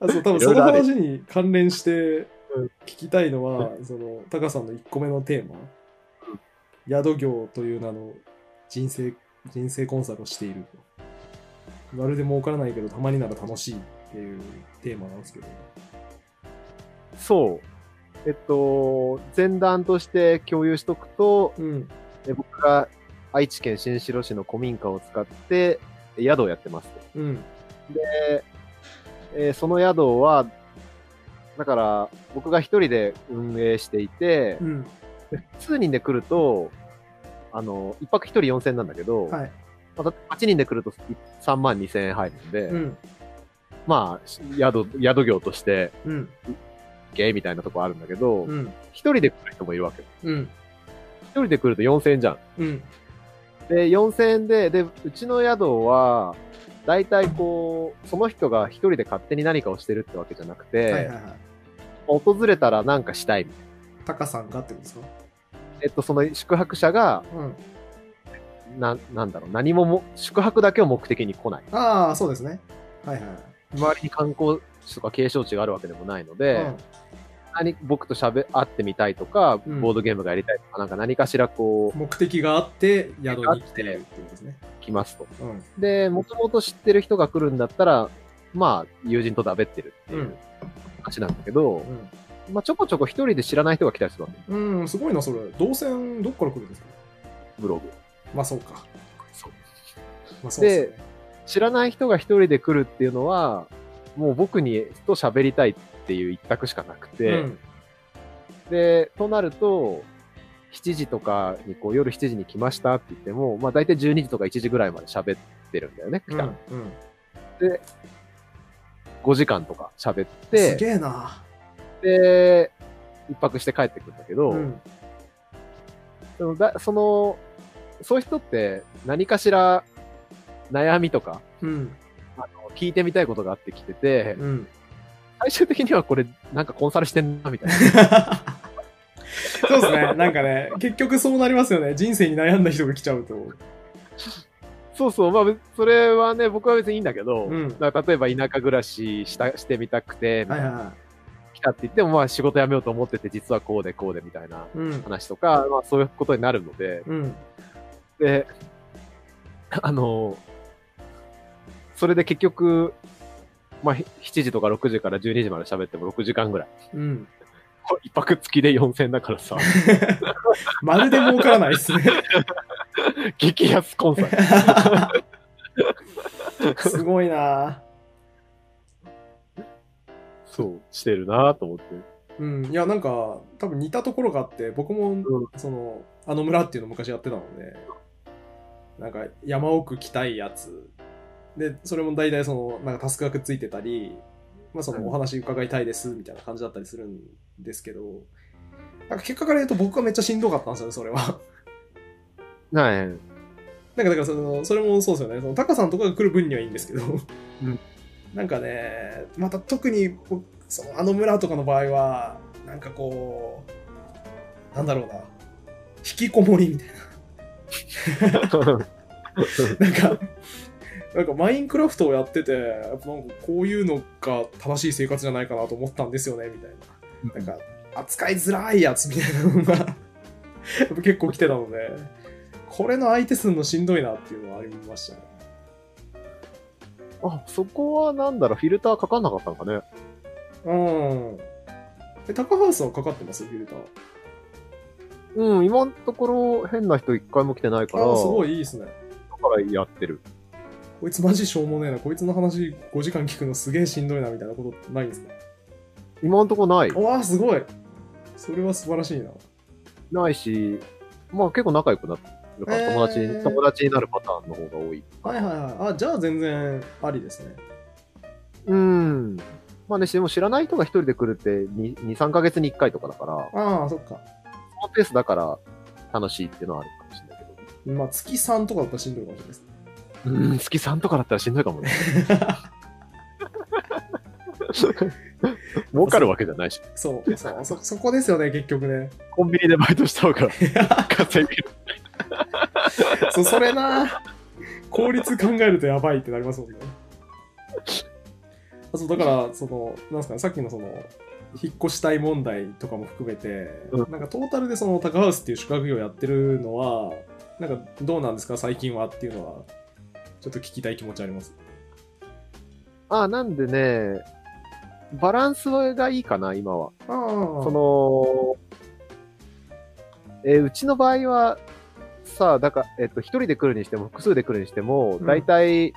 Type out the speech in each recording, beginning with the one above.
あそう多分その話に関連して聞きたいのは、そのタカさんの1個目のテーマ、宿業という名の人生人生コンサルをしていると。まるで儲からないけど、たまになら楽しいっていうテーマなんですけど。そう。えっと、前段として共有しとくと、うん。え僕が愛知県新城市の古民家を使って宿をやってますと。うん。で、えーその宿は、だから僕が一人で運営していて、うん。数人で来ると、あの、一泊一人4000なんだけど、はい。また8人で来ると3万2000円入るんで、うん。まあ、宿、宿業として、うん。ゲーみたいなとこあるんだけど、うん。一人で来る人もいるわけ。うん。一人で来ると4000円じゃん。うん。で、4000円で、で、うちの宿は、大体こう、その人が一人で勝手に何かをしてるってわけじゃなくて、はいはいはい。訪れたらなんかしたいみたいな。タカさんがってことですか？えっと、その宿泊者が、うん。な、なんだろう、何もも、宿泊だけを目的に来ない。ああ、そうですね。はいはいはい。周りに観光地とか景勝地があるわけでもないので、何僕と喋、会ってみたいとか、うんボードゲームがやりたいとか、なんか何かしらこう、目的があって宿に来てるってことですね。来ますと。うん。で、もともと知ってる人が来るんだったら、まあ、友人とだべってるってう。いうん話なんだけど、うまあ、ちょこちょこ一人で知らない人が来たりするわけ。ん。うん、すごいな、それ。動線、どっから来るんですか？ブログ。まあそうか。そうまあそうですね。知らない人が一人で来るっていうのは、もう僕にと喋りたいっていう一択しかなくて、うん。で、となると、7時とかにこう夜7時に来ましたって言っても、まあ大体12時とか1時ぐらいまで喋ってるんだよね、来たら。うん。5時間とか喋っすて、げえな。で、一泊して帰ってくるんだけど、うん。そのだその、そういう人って何かしら悩みとか、うん。あの聞いてみたいことがあってきてて、うん。最終的にはこれなんかコンサルしてんなみたいな。そうですね。なんかね、結局そうなりますよね。人生に悩んだ人が来ちゃうと。そうそう、まあ、それはね、僕は別にいいんだけど、うんだから例えば田舎暮らししたしてみたくて、はいはいは。来たって言っても、まあ仕事辞めようと思ってて、実はこうでこうでみたいな。話とか、まあそういうことになるので、うん。で、あの、それで結局、まあひ7時とか6時から12時まで喋っても6時間ぐらい。うん。一泊付きで4000だからさ、まるで儲からないっすね。激安コンサル。すごいなそう、してるなと思って。うん。いや、なんか、多分似たところがあって、僕も、んその、あの村っていうのを昔やってたので、なんか、山奥来たいやつ。で、それも大体その、なんかタスクがくっついてたり、まあその、お話伺いたいです、みたいな感じだったりするんですけど、なんか結果から言うと僕はめっちゃしんどかったんですよね、それは。はい。なんかだからその、それもそうですよね。そのタカさんとかが来る分にはいいんですけど、なんかね、また特に僕そのあの村とかの場合は、なんかこう、なんだろうな、引きこもりみたいな。なんか、なんかマインクラフトをやってて、やっぱなんかこういうのが正しい生活じゃないかなと思ったんですよね、みたいな。なんか、扱いづらいやつみたいなのが 結構来てたので、これの相手するのしんどいなっていうのはありましたね。あ、そこはなんだろう、フィルターかかんなかったのかね。うん。え、タカハウスはかかってます？フィルター。うん、今のところ変な人一回も来てないから、ああ、すごい。いいいですね。だからやってる。こいつマジしょうもねえな。こいつの話5時間聞くのすげえしんどいなみたいなことないんですか？今のところない。わあ、すごい。それは素晴らしいな。ないし、まあ結構仲良くなってるから、へー友達に、友達になるパターンの方が多い。はいはいはい。あ、じゃあ全然ありですね。うん。まあね、でも知らない人が一人で来るって2、2 3ヶ月に1回とかだから、ああ、そっか。そのペースだから楽しいっていうのはあるかもしれないけど。まあ、月3とかだったらしんどいかもしれないですね。うん、月3とかだったらしんどいかもね。儲かるわけじゃないし。そう、そう、そ、そこですよね、結局ね。コンビニでバイトした方が稼げる。そう、それな。効率考えるとやばいってなりますもんね。あそうだから、その、なんすかね、さっきのその、引っ越したい問題とかも含めて、うんなんかトータルでそのタカハウスっていう宿泊業やってるのは、なんかどうなんですか、最近はっていうのは、ちょっと聞きたい気持ちあります。あ、なんでね、バランスがいいかな、今は。その、えーうちの場合は、さあ、だから、えっと、一人で来るにしても、複数で来るにしても、うん大体、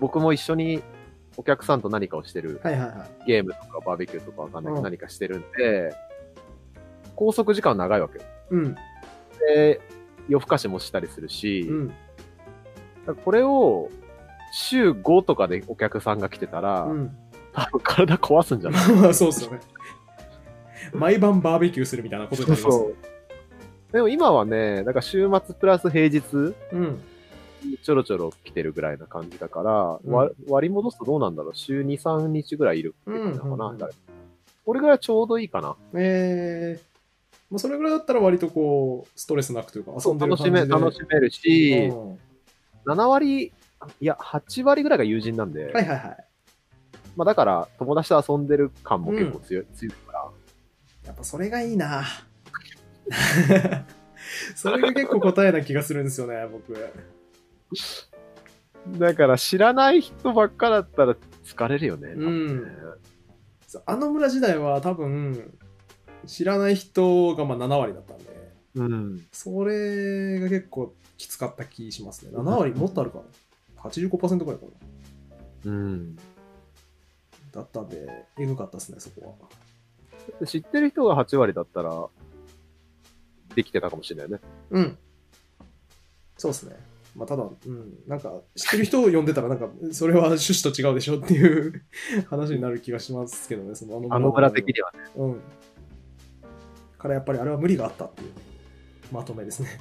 僕も一緒にお客さんと何かをしてる、はいはいはい。ゲームとかバーベキューとかわかんない何かしてるんで、拘束時間長いわけよ。うん、で、夜更かしもしたりするし、うん、これを、週5とかでお客さんが来てたら、うん。多分体壊すんじゃない？ま あそうっすよね。毎晩バーベキューするみたいなことになります。そう。でも今はね、だから週末プラス平日、うん。ちょろちょろ来てるぐらいな感じだから、うんわ割り戻すとどうなんだろう？週2、3日ぐらいいるっていうのかな、うんうんこれぐらいちょうどいいかな。えー、まあそれぐらいだったら割とこう、ストレスなくというか、遊んでる楽しめ。楽しめるし、うん7割、いや、8割ぐらいが友人なんで、はいはいはい。まあだから友達と遊んでる感も結構強い、強いから、やっぱそれがいいな それが結構答えな気がするんですよね、僕。だから知らない人ばっかだったら疲れるよね。うんそうあの村時代は多分、知らない人がまあ7割だったんで、うん。それが結構きつかった気しますね。7割もっとあるかな。85%くらいかな。うん。だったんで、えぐかったですね、そこは。知ってる人が8割だったら、できてたかもしれないね。うん。そうですね。まあ、ただ、うん、なんか、知ってる人を呼んでたら、なんか、それは趣旨と違うでしょっていう 話になる気がしますけどね、そのあの村的にはね。うん。からやっぱりあれは無理があったっていうまとめですね。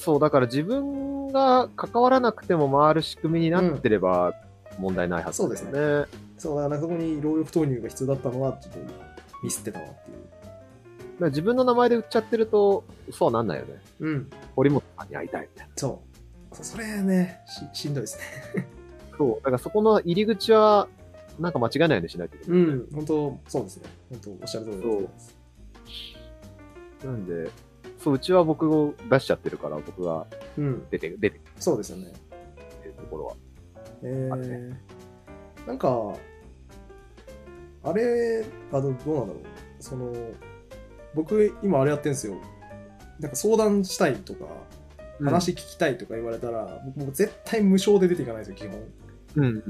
そう、だから自分が関わらなくても回る仕組みになってれば問題ないはずですよね。そうだからそこに労力投入が必要だったのは、ちょっとミスってたなっていう。自分の名前で売っちゃってると、そうはなんないよね。うん。堀本さんに会いたいみたいな。そう。そそれねし、しんどいですね。そう。だからそこの入り口は、なんか間違いないようにしないといけない、うん、本当そうですね。本当おっしゃる通りだと思います。なんで、そう、うちは僕を出しちゃってるから、僕がうん、出て、出てそうですよね。っていうところは。えあるー、なんか、あれ、あの、どうなんだろう。その、僕、今あれやってんですよ。なんか相談したいとか、話聞きたいとか言われたら、僕もう絶対無償で出ていかないですよ、基本。うん、うん。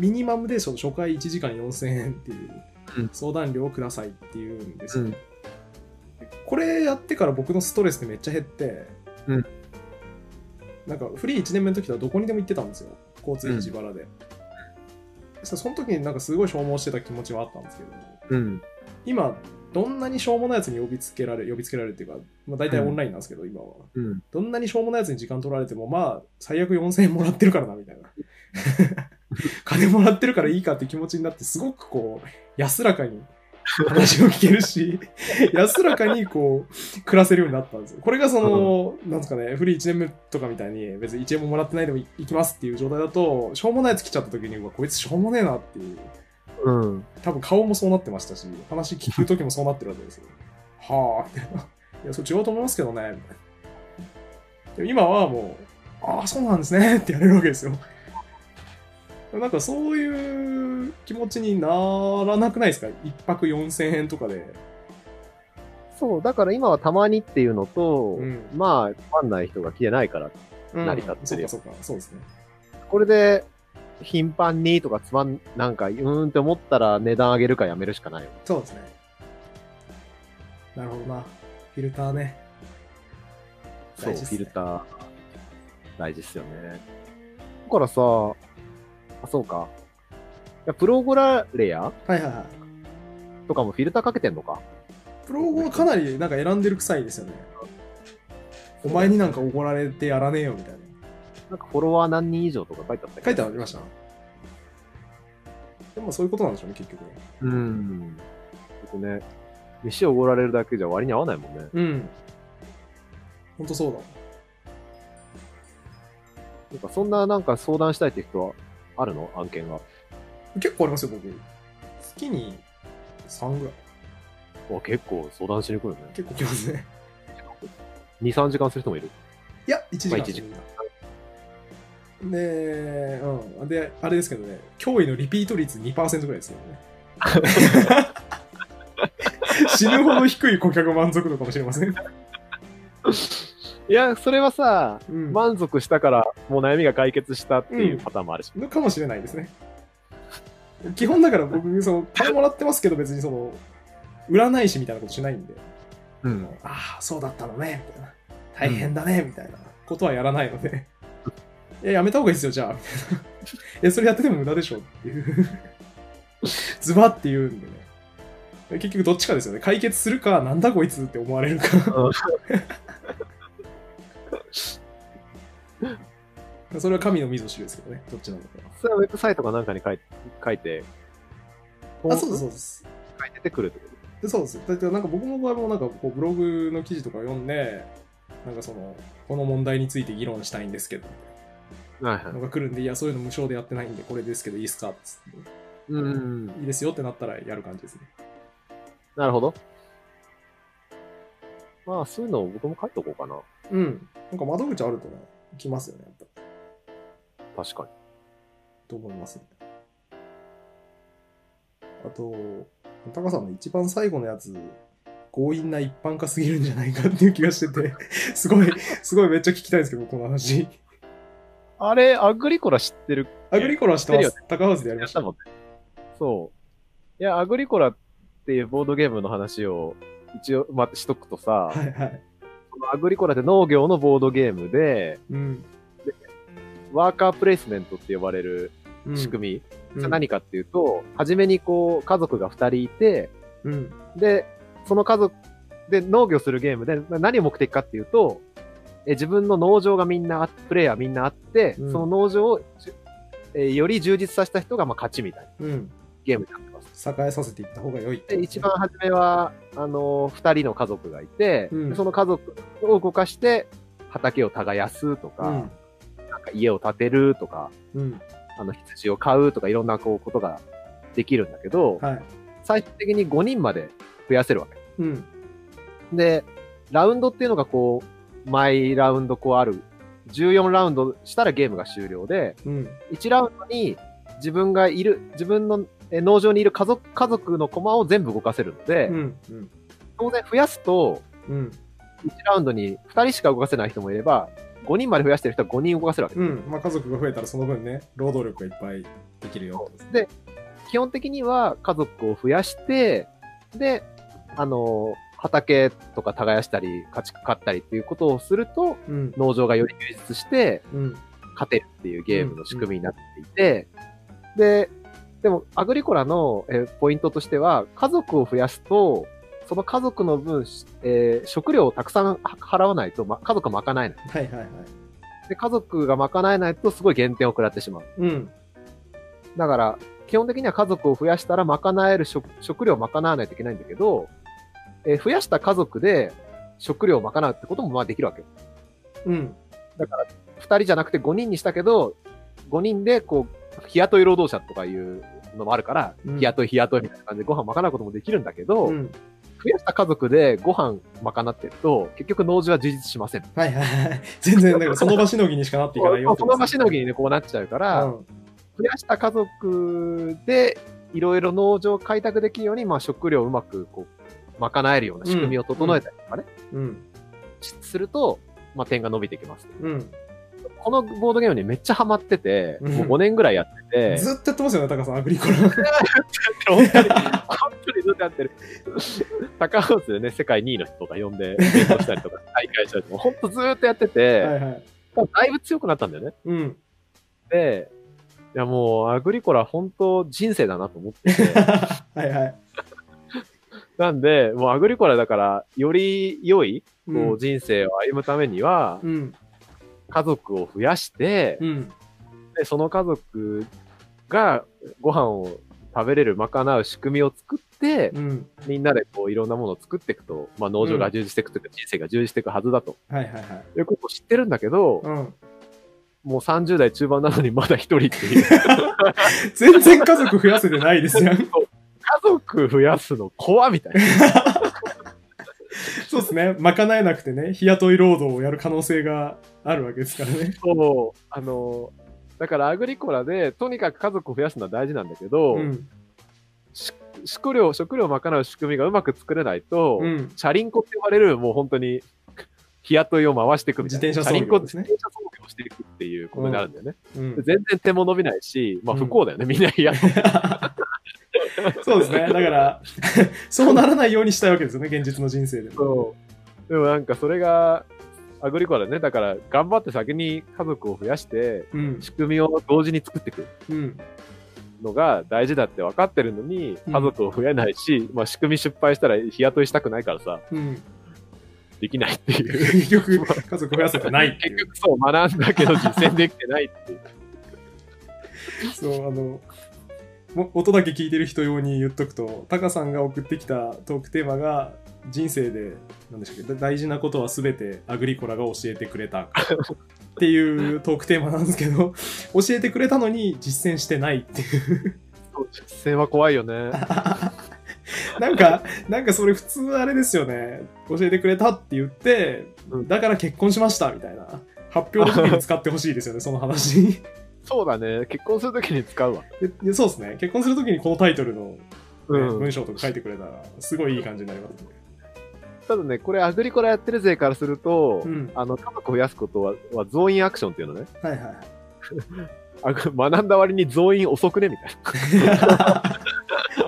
ミニマムでその初回1時間4000円っていううん相談料をくださいっていうんですよ。うんこれやってから僕のストレスってめっちゃ減って、うんなんかフリー1年目の時とはどこにでも行ってたんですよ。交通費自腹で。そその時になんかすごい消耗してた気持ちはあったんですけど、うん。今、どんなにしょうもないやつに呼びつけられる、呼びつけられるっていうか、まあ、大体オンラインなんですけど、今は。うん。どんなにしょうもないやつに時間取られても、まあ、最悪4000円もらってるからな、みたいな。金もらってるからいいかって気持ちになって、すごくこう、安らかに話を聞けるし、安らかにこう、暮らせるようになったんですよ。これがその、なんですかね、フリー1年目とかみたいに、別に1円ももらってないでも行きますっていう状態だと、しょうもないやつ来ちゃった時に、うわ、こいつしょうもねえなっていう。うん。多分顔もそうなってましたし、話聞く時もそうなってるわけですよ。はあ、みたいな。いや、それ違うと思いますけどね、みたいな。でも今はもう、ああ、そうなんですね、ってやれるわけですよ。なんかそういう気持ちにならなくないですか？一泊4000円とかで。そう、だから今はたまにっていうのと、うんまあ、つまんない人が来てないから、うん成り立ってるよそうか、そうか、そうですね。これで、頻繁にとかつまん、なんか、うーんって思ったら値段上げるかやめるしかないよ。そうですね。なるほどな。フィルターね。そう、フィルター、大事っすよね。だからさ、あ、そうか。いやプロゴラレア？はいはいはい。とかもフィルターかけてんのか。プロゴはかなりなんか選んでる臭いですよね。お前になんか怒られてやらねえよみたいな。なんかフォロワー何人以上とか書いてあった書いてありましたでもそういうことなんでしょうね、結局ね。うん。僕ね、飯をおごられるだけじゃ割に合わないもんね。うん。ほんとそうだ。なんかそんななんか相談したいって人はあるの？案件が。結構ありますよ、僕。月に3ぐらい。わ結構相談しに来るね。結構来ますね。2、3時間する人もいる。いや、1時間まあ一時間。で、うん。で、あれですけどね、驚異のリピート率2%ぐらいですよね。死ぬほど低い顧客満足度かもしれません。いや、それはさ、うん。満足したから、もう悩みが解決したっていうパターンもあるし。のかもしれないですね。基本だから僕、その、金もらってますけど別にその、占い師みたいなことしないんで、うん。ああ、そうだったのね、みたいな。大変だね、みたいなことはやらないので、いや、やめた方がいいですよ、じゃあ、みたいな。いや、それやってても無駄でしょっていう。ズバって言うんでね。結局どっちかですよね。解決するか、なんだこいつって思われるか。それは神の溝知ですけどね、どっちなのか。それはウェブサイトかなんかに書い書いて、あ、そうです、そうです。書いててくるってこでそうです。だってなんか僕の場合もなんかこうブログの記事とか読んで、なんかその、この問題について議論したいんですけど、と。はいはいの。が来るんで、いや、そういうの無償でやってないんで、これですけどいいですかつってうん。いいですよってなったらやる感じですね。なるほど。まあ、そういうのを僕も書いとこうかな。うん。なんか窓口あるとね、来ますよね、やっぱ。確かに。と思いますね。あと、タカさんの一番最後のやつ、強引な一般化すぎるんじゃないかっていう気がしてて、すごい、すごいめっちゃ聞きたいんですけど、この話。あれ、アグリコラ知ってるアグリコラは知ってます。高ハウスでやりました。もんね。そう。いや、アグリコラっていうボードゲームの話を一応、まあ、しとくとさ、はいはい。アグリコラって農業のボードゲームで、うん。ワーカープレイスメントって呼ばれるうん仕組み。うん何かっていうと、初めにこう、家族が二人いて、うん。で、その家族で農業するゲームで、何を目的かっていうと、え自分の農場がみんなあ、プレイヤーみんなあって、うんその農場を、えーより充実させた人がまあ勝ちみたいなうん。ゲームになってます。栄えさせていった方が良い一番初めは、あのー二人の家族がいて、うんでその家族を動かして、畑を耕すとか、うん。なんか家を建てるとか、うん。あの、羊を飼うとか、いろんなこう、ことができるんだけど、はい。最終的に5人まで増やせるわけ。うん。で、ラウンドっていうのがこう、毎ラウンドこうある。14ラウンドしたらゲームが終了で、うん。1ラウンドに自分がいる、自分のえ農場にいる家族、家族の駒を全部動かせるので、うん。うん。当然増やすと、うん。1ラウンドに2人しか動かせない人もいれば、5人まで増やしてる人は5人動かせるわけ。うん。まあ家族が増えたらその分ね、労働力がいっぱいできるよで基本的には家族を増やして、で、あの、畑とか耕したり、家畜買ったりっていうことをすると、うん。農場がより充実して、うん。勝てるっていうゲームの仕組みになっていて、で、でも、アグリコラのえーポイントとしては、家族を増やすと、その家族の分、えー食料をたくさんは払わないと、ま、家族が賄えない。はいはいはい。で、家族が賄えないとすごい減点を食らってしまう。うん。だから、基本的には家族を増やしたら賄える食食料を賄わないといけないんだけど、えー増やした家族で食料を賄うってこともまあできるわけよ。うん。だから、二人じゃなくて五人にしたけど、五人でこう、日雇い労働者とかいうのもあるから、うん日雇い日雇いみたいな感じでご飯賄うこともできるんだけど、うん。増やした家族でご飯賄ってると、結局農場は充実しません。はいはいはい。全然、だからその場しのぎにしかなっていかないよその。場しのぎにね、こうなっちゃうから、うん。増やした家族で、いろいろ農場を開拓できるように、まあ食料をうまくこう、賄えるような仕組みを整えたりとかね、うん。しすると、まあ点が伸びてきます。うん。このボードゲームにめっちゃハマってて、うんもう5年ぐらいやってて、ずっとやってますよね、タカさん、アグリコラ。本当に、本当にずっとやってる。高ハウスでね、世界2位の人とか呼んで、イベントしたりとか、大会したりとか、本当ずーっとやってて、はいはい。だいぶ強くなったんだよね。うん。で、いやもう、アグリコラ本当人生だなと思ってて、はいはい。なんで、もうアグリコラだから、より良い、こうう、人生を歩むためには、うん。家族を増やして、うん。で、その家族がご飯を食べれる、賄う仕組みを作って、うん。みんなでこういろんなものを作っていくと、まあ農場が充実していくというか、人生が充実していくはずだとはいはいはい。いうことを知ってるんだけど、うん。もう30代中盤なのにまだ一人っていう。全然家族増やせてないですよ。家族増やすの怖みたいな。そうですね。賄えなくてね、日雇い労働をやる可能性があるわけですからね。そう。あの、だからアグリコラで、とにかく家族を増やすのは大事なんだけど、うん。食料、食料を賄う仕組みがうまく作れないと、うん。チャリンコって言われる、もう本当に、日雇いを回していくみたいな。自転車操業ですね自転車操業をしていくっていうことになるんだよね。うんで全然手も伸びないし、まあうん不幸だよね、みんな日雇い。そうですね。だから、そうならないようにしたいわけですよね、現実の人生でも。そう。でもなんかそれが、アグリコラね、だから頑張って先に家族を増やして、うん。仕組みを同時に作っていくうん。のが大事だって分かってるのに、うん家族を増えないし、まあ仕組み失敗したら日雇いしたくないからさ、うん。できないっていう。結局、家族増やせてないっていう。結局そう、学んだけど実践できてないっていう。そう、あの、も音だけ聞いてる人用に言っとくと、タカさんが送ってきたトークテーマが、人生で、なんでしたっけ、大事なことは全てアグリコラが教えてくれた。っていうトークテーマなんですけど、教えてくれたのに実践してないっていう。実践は怖いよね。なんか、なんかそれ普通あれですよね。教えてくれたって言ってう、んだから結婚しましたみたいな。発表の時に使ってほしいですよね、その話。そうだね。結婚するときに使うわ。そうですね。結婚するときにこのタイトルの、ねうん文章とか書いてくれたら、すごいいい感じになりますね。ただね、これアグリコラやってる勢からすると、うんあの、家族を増やすことは、は増員アクションっていうのね。はいはいはい。あ学んだ割に増員遅くねみたいな。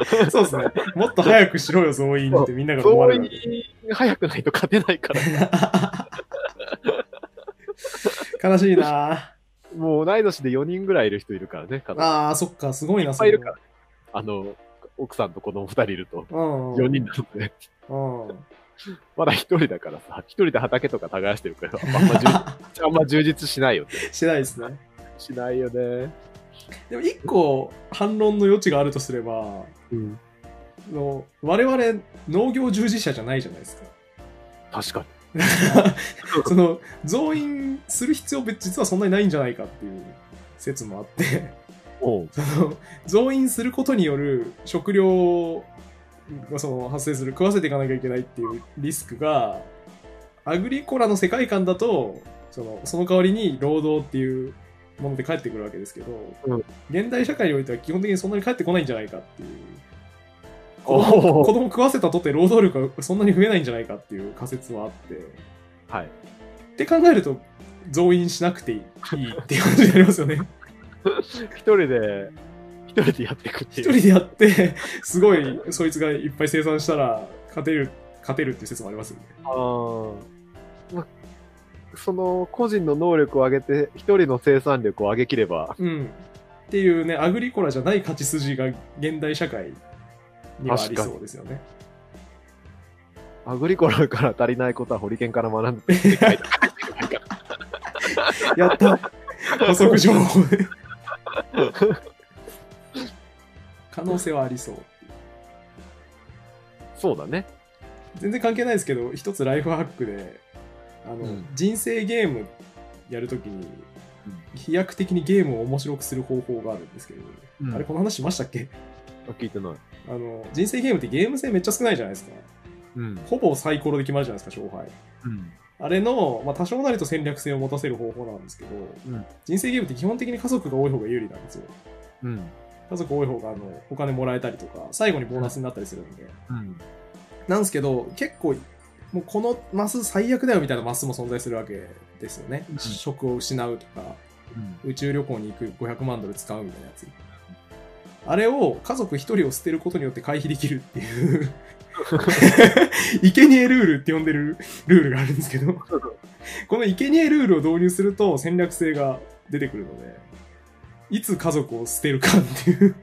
そうですね。もっと早くしろよ、増員ってみんなが思わ増れる。員早くないと勝てないから。悲しいなもう同い年で4人ぐらいいる人いるからね、家族ああ、そっか、すごいな、いっぱいいるから。あの、奥さんと子供2人いると、うん。4人なので、うん。まだ1人だからさ、1人で畑とか耕してるから、あんま充実 あんま充実しないよね。しないですね。しないよね。でも一個反論の余地があるとすれば、うん。あの我々農業従事者じゃないじゃないですか。確かに。その増員する必要別実はそんなにないんじゃないかっていう説もあって。その増員することによる食料がその発生する食わせていかなきゃいけないっていうリスクがアグリコラの世界観だとそのその代わりに労働っていうもので返ってくるわけですけど、うん。現代社会においては基本的にそんなに返ってこないんじゃないかっていう子お供ー子供食わせたとて労働力がそんなに増えないんじゃないかっていう仮説はあってはい。って考えると増員しなくていいっていう感じになりますよね。一人で、一人でやっていくっていう。一人でやって、すごい、そいつがいっぱい生産したら、勝てる、勝てるっていう説もありますよね。あーまその個人の能力を上げて、一人の生産力を上げきれば、うん。っていうね、アグリコラじゃない勝ち筋が現代社会にはありそうですよね。アグリコラから足りないことはホリケンから学んで やった補足情報で。可能性はありそう。そうだね。全然関係ないですけど、一つライフハックで、あの、うん人生ゲームやるときに、飛躍的にゲームを面白くする方法があるんですけど、うんあれこの話しましたっけ？あ聞いてない。あの、人生ゲームってゲーム性めっちゃ少ないじゃないですか。うん。ほぼサイコロで決まるじゃないですか、勝敗。うん。あれの、まあ、多少なりと戦略性を持たせる方法なんですけど、うん人生ゲームって基本的に家族が多い方が有利なんですよ。うん。家族多い方があのお金もらえたりとか、最後にボーナスになったりするんで。うん。なんですけど、結構、もうこのマス最悪だよみたいなマスも存在するわけですよね。うん職を失うとか、宇宙旅行に行く500万ドル使うみたいなやつ。あれを家族一人を捨てることによって回避できるっていう、生贄ルールって呼んでるルールがあるんですけど、この生贄ルールを導入すると戦略性が出てくるので、いつ家族を捨てるかっていう。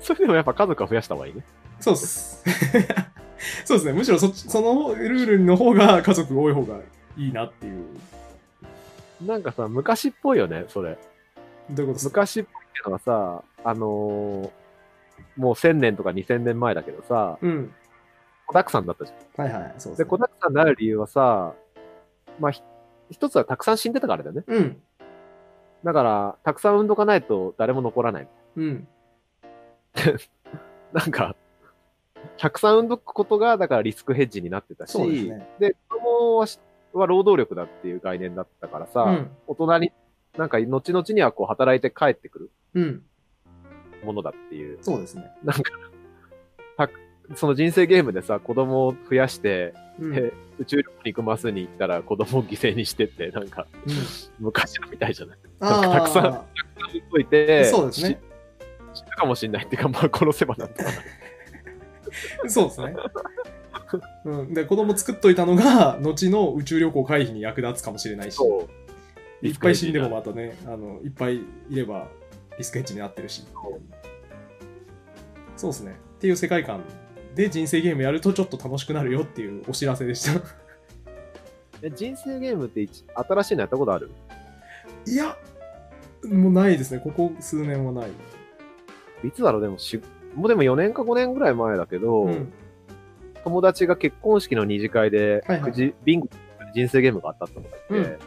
それでもやっぱ家族は増やした方がいいね。そうっす。そうですね。むしろそっちそのルールの方が家族多い方がいいなっていう。なんかさ、昔っぽいよね、それ。どういうことですか？昔っぽいっていうのはさ、あのーもう1000年とか2000年前だけどさ、うん。子沢山だったじゃん。はいはい。そうです、で、ね。子沢山になる理由はさ、まあ、ひ一つはたくさん死んでたからだよね。うん。だから、たくさん産んどかないと誰も残らない。うん。なんか、たくさん産んどくことが、だからリスクヘッジになってたし、そうですね。で、子供はしは労働力だっていう概念だったからさ、うん。大人に、なんか後々にはこう働いて帰ってくるうん。ものだっていう、そうですね。なんか、たその人生ゲームでさ、子供を増やして、うん。で宇宙旅行に行くマスに行ったら子供を犠牲にしてって、なんか、うん昔のみたいじゃない？あたくさんあ産んどいて、そうですね。死死ぬかもしんないっていうか、まあ殺せばなんとか。そうですね。うん、で子供作っといたのが後の宇宙旅行回避に役立つかもしれないし。いっぱい死んでもまたねあのいっぱいいればリスクヘッジになってるし。そうですね。っていう世界観で人生ゲームやるとちょっと楽しくなるよっていうお知らせでした。え人生ゲームって一新しいのやったことある？いやもうないですね。ここ数年はない。いつだろう？でもし、もうでも4年か5年ぐらい前だけど、うん。友達が結婚式の二次会で、はいはい。ビンゴ人生ゲームがあったって思って、うん。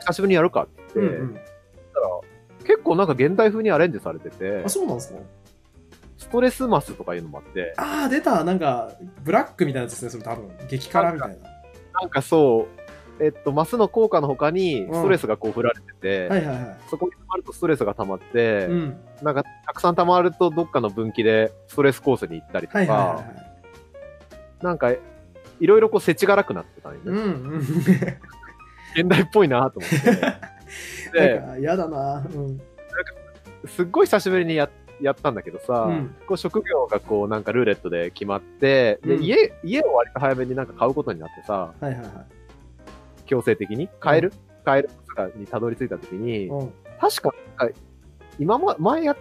久しぶりにやるかって言って、うんうん。たら結構なんか現代風にアレンジされててあ、そうなんですかストレスマスとかいうのもあって、ああ出た。なんかブラックみたいなやつですねそれ多分。激辛みたいな。なんかそう、えっと、マスの効果の他にストレスがこう振られてて、はいはいはい。そこに溜まるとストレスが溜まって、うん。なんかたくさん溜まるとどっかの分岐でストレスコースに行ったりとか、はいはいはいはい。なんか、いろいろこう、せちがらくなってたんよね。うんうん。現代っぽいなと思って。で、か嫌だな。うん。すっごい久しぶりにややったんだけどさ、うん。こう職業がこう、なんかルーレットで決まって、で、うん。家、家を割と早めになんか買うことになってさ、はいはいはい。強制的に買える、買えるにたどり着いたときに、うん。確か、今ま、前や、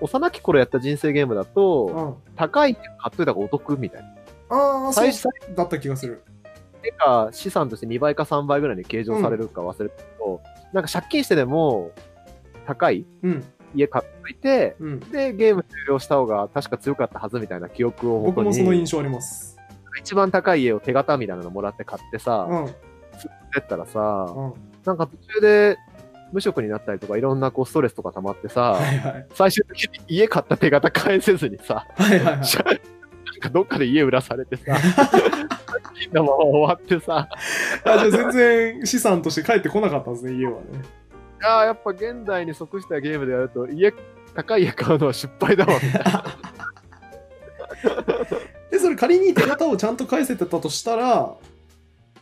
幼き頃やった人生ゲームだと、うん。高い家買っといた方がお得みたいな。ああ、そう。最初。だった気がする。手が資産として2倍か3倍ぐらいに計上されるか忘れたけど、なんか借金してでも、高いうん。家買っといて、うん。で、ゲーム終了した方が確か強かったはずみたいな記憶を僕もそのに、印象あります。一番高い家を手形みたいなのもらって買ってさう、ん。やったらさ、うん。なんか途中で無職になったりとかいろんなこうストレスとか溜まってさ、はいはい。最終的に家買った手形返せずにさ、はいはいはい。かどっかで家売らされてさ、借金のまま終わってさ、あじゃあ全然資産として帰ってこなかったんですね、家はね。いやっぱ現代に即したゲームでやると、家、高い家買うのは失敗だわ、みたいな。で、それ仮に手形をちゃんと返せてたとしたら、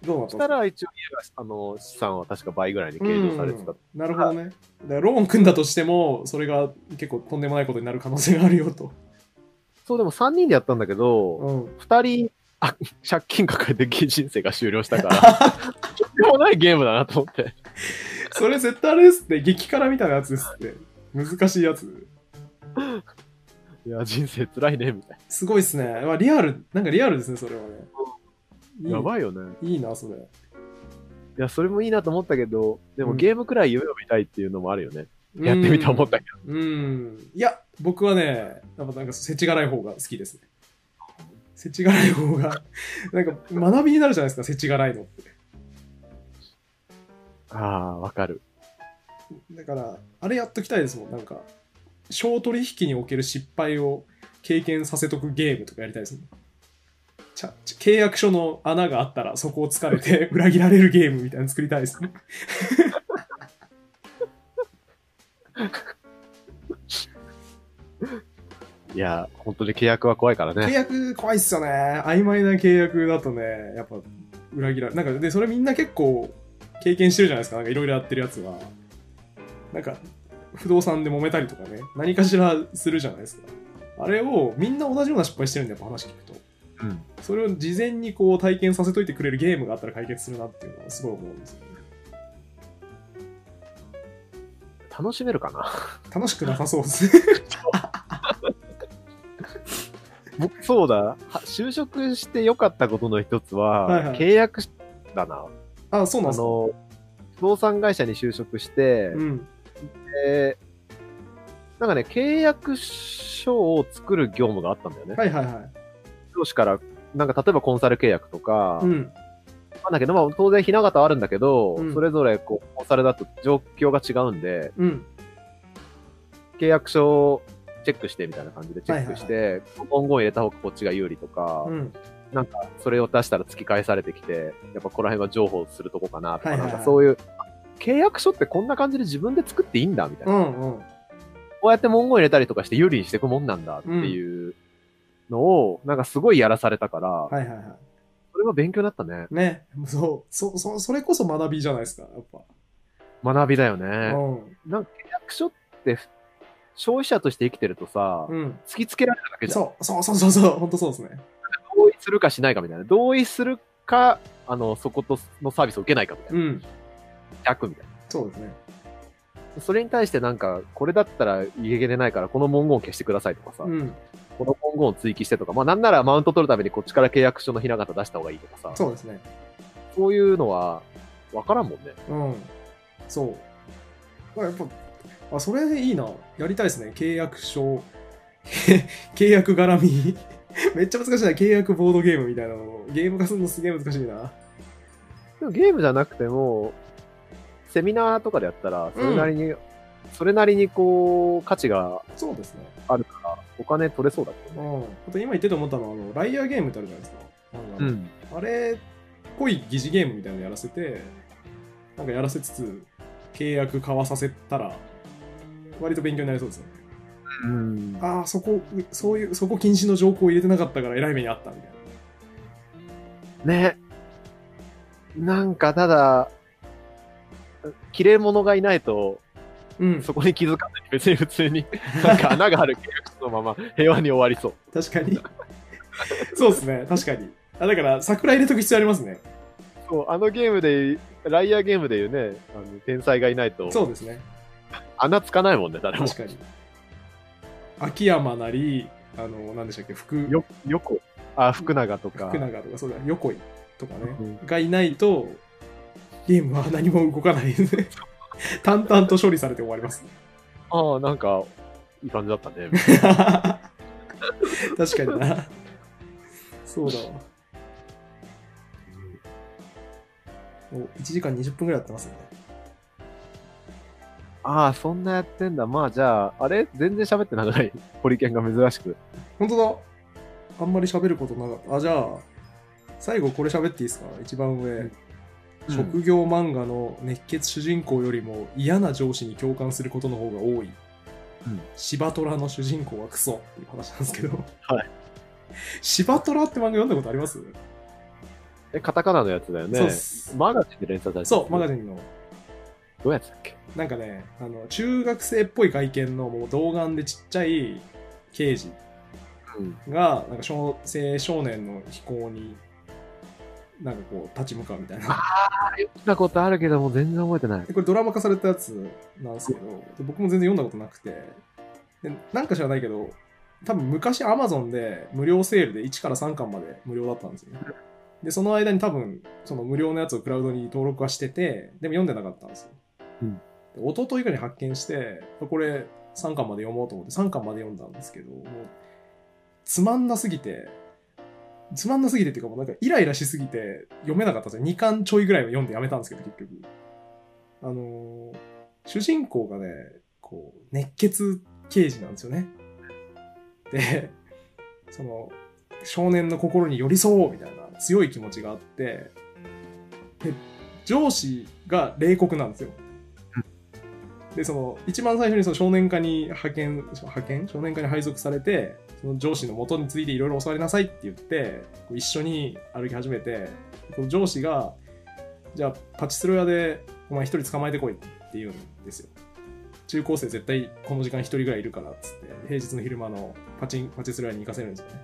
どうなったしたから一応あの、資産は確か倍ぐらいに計上されてた。うんなるほどね。ローン組んだとしても、それが結構とんでもないことになる可能性があるよと。そう、でも3人でやったんだけど、うん。2人、あ、借金抱えて人生が終了したから、とんでもないゲームだなと思って。それ絶対あれですって、激辛みたいなやつですって。難しいやつ。いや、人生辛いね、みたいすごいっすね。まあ、リアル、なんかリアルですね、それはね。いいな。やばいよね。いいな、それ。いや、それもいいなと思ったけど、でもうんゲームくらい夢を見たいっていうのもあるよね。やってみて思ったけど。うん。うん。いや、僕はね、やっぱなんか世知辛い方が好きですね。世知辛い方が、なんか学びになるじゃないですか、世知辛いのって。ああ、わかる。だから、あれやっときたいですもん、なんか、小取引における失敗を経験させとくゲームとかやりたいですもん。ちゃち契約書の穴があったらそこを突かれて裏切られるゲームみたいなの作りたいですね。いや、本当に契約は怖いから契ね。約怖いっすよね。曖昧な契約だとね、やっぱ裏切られなんかで、それみんな結構経験してるじゃないですか。なんかいろいろやってるやつは。なんか、不動産で揉めたりとかね、何かしらするじゃないですか。あれをみんな同じような失敗してるんだよ、やっぱ話聞くと。うん。それを事前にこう体験させといてくれるゲームがあったら解決するなっていうのはすごい思うんですよね。楽しめるかな？楽しくなさそうです。僕、そうだ。は就職して良かったことの一つは、はいはい契約しだな。あ、そうなんですか。あの、不動産会社に就職して、うん。でなんかね、契約書を作る業務があったんだよね。はいはいはい。上司から、なんか例えばコンサル契約とか、うん。なんだけど、まあ当然ひな形はあるんだけど、うんそれぞれこう、コンサルだと状況が違うんで、うん。契約書をチェックしてみたいな感じでチェックして、文言入れた方がこっちが有利とか、うん。なんかそれを出したら突き返されてきて、やっぱここら辺は情報するとこかなとか、はいはいはいなんかそういう、契約書ってこんな感じで自分で作っていいんだみたいうな。んうん。こうやって文言入れたりとかして有利にしていくもんなんだっていうのを、なんかすごいやらされたから、はいはいはそれは勉強になったね。い。ね。そう、そ、そ、それこそ学びじゃないですか、やっぱ。学びだようね。ん。なんか契約書って、消費者として生きてるとさ、うん。突きつけられるだけじゃん。そう、そうそうそうそう、本当そうですね。同意するかしないかみたいな。同意するか、あの、そことのサービスを受けないかみたいな。うん。逆みたいそうですね。な。それに対してなんか、これだったら家げれないから、この文言を消してくださいとかさ、うん。この文言を追記してとか、まあなんならマウント取るためにこっちから契約書のひな形出した方がいいとかさ、そうですね。そういうのは、わからんもんね。うん。そう。まあやっぱ、あ、それいいな。やりたいですね。契約書。契約絡み。めっちゃ難しいな。契約ボードゲームみたいなの。ゲーム化するのすげえ難しいな。でもゲームじゃなくても、セミナーとかでやったら、それなりに、それなりにこう、価値がそうですね。あるから、お金取れそうだけどね。うん。あと今言ってて思ったのは、あの、ライアーゲームってあるじゃないですか。ん。あれっぽい疑似ゲームみたいなのやらせて、なんかやらせつつ、契約交わさせたら、割と勉強になりそうですよね。うん。ああ、そこ、そういう、そこ禁止の条項を入れてなかったから偉い目にあったみたいな。ね。なんか、ただ、綺麗者がいないと、うん、そこに気づかない。別に普通に、なんか穴がある契約書のまま平和に終わりそう。確かに。そうですね、確かに。あだから、桜入れとく必要ありますね。そう、あのゲームで、ライアーゲームで言うね、あの天才がいないと、そうですね、穴つかないもんね、誰も。確かに。秋山なり、あの、なんでしたっけ、福、よ、よこ、あ、福永とか。福永とか、そうだ、横井とかね、うんがいないと、ゲームは何も動かないですね。淡々と処理されて終わります。ああ、なんか、いい感じだったね。確かにな。そうだわ。お1時間20分ぐらいやってますね。ああ、そんなやってんだ。まあじゃあ、あれ？全然喋ってなくない？ホリケンが珍しく。本当だ。あんまり喋ることなかった。あ、じゃあ、最後これ喋っていいですか？一番上。うん職業漫画の熱血主人公よりも嫌な上司に共感することの方が多い。うん柴虎の主人公はクソっていう話なんですけど。はい。柴虎って漫画読んだことあります、え、カタカナのやつだよね。そう。マガジンで連載されてそう、マガジン。の。どうやつだっけ？なんかね、あの、中学生っぽい外見のもう童顔でちっちゃい刑事うん。が、なんか少青少年の飛行に、なんかこう、立ち向かうみたいな。ああ、読んだことあるけども全然覚えてない。でこれドラマ化されたやつなんですけど、で僕も全然読んだことなくて、でなんか知らないけど、多分昔 Amazon で無料セールで1から3巻まで無料だったんですよね。で、その間に多分、その無料のやつをクラウドに登録はしてて、でも読んでなかったんですよ。うんで一昨日ぐら発見して、これ3巻まで読もうと思って3巻まで読んだんですけど、もう、つまんなすぎて、つまんなすぎてっていうかもうなんかイライラしすぎて読めなかったんですよ。2巻ちょいぐらいは読んでやめたんですけど、結局。あのー主人公がね、こう、熱血刑事なんですよね。で、その、少年の心に寄り添おうみたいな強い気持ちがあって、で、上司が冷酷なんですよ。で、その、一番最初にその少年課に派遣、派遣？少年課に配属されて、その上司の元についていろいろ教わりなさいって言って、こう一緒に歩き始めて、この上司が、じゃあ、パチスロ屋でお前一人捕まえてこいって言うんですよ。中高生絶対この時間一人ぐらいいるからっつって、平日の昼間のパチン、パチスロ屋に行かせるんですよね。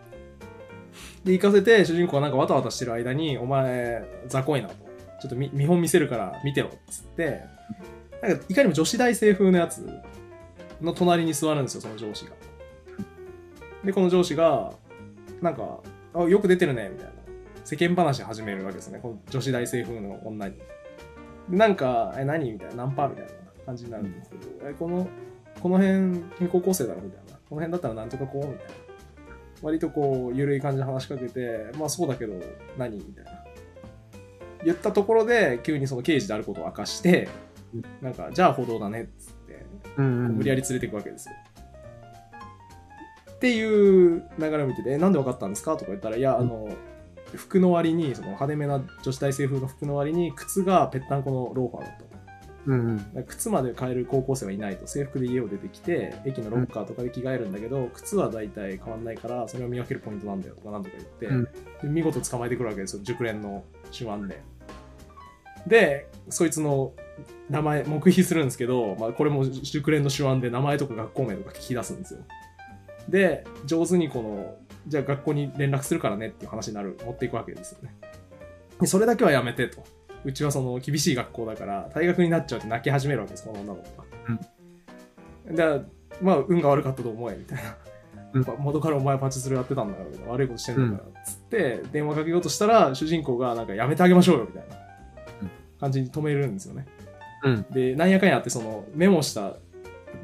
で、行かせて、主人公がなんかわたわたしてる間に、お前、雑魚いなと。ちょっと見見本見せるから見てろっつって、なんかいかにも女子大生風のやつの隣に座るんですよ、その上司が。で、この上司が、なんか、あよく出てるね、みたいな。世間話始めるわけですね、この女子大生風の女に。でなんか、え、何？みたいな、ナンパ？みたいな感じになるんですけど、え、この、この辺、君高校生だろみたいな。この辺だったらなんとかこうみたいな。割とこう、ゆるい感じで話しかけて、まあそうだけど、何？みたいな。言ったところで急にその刑事であることを明かして、うんなんかじゃあ歩道だねっつって無理やり連れていくわけですよ。っていう流れを見てて、えなんで分かったんですかとか言ったら、いや、あの、服の割に、その派手めな女子大生風の服の割に、靴がぺったんこのローファーだったと。うんうん。靴まで買える高校生はいないと。制服で家を出てきて駅のロッカーとかで着替えるんだけど、靴は大体変わんないからそれを見分けるポイントなんだよとかなんとか言って、うん。で見事捕まえてくるわけですよ。熟練の手腕で。でそいつの名前黙秘するんですけど、まあ、これも熟練の手腕で名前とか学校名とか聞き出すんですよ。で上手にこのじゃあ学校に連絡するからねっていう話になる持っていくわけですよね。でそれだけはやめてと。うちはその厳しい学校だから退学になっちゃうって泣き始めるわけですこの女の子が、だからまあ運が悪かったと思えみたいな、うん。まあ元からお前パチスロやってたんだから悪いことしてんだからっつって電話かけようとしたら主人公がなんかやめてあげましょうよみたいなうん。感じに止めるんですよねうん。でなんやかんやってそのメモした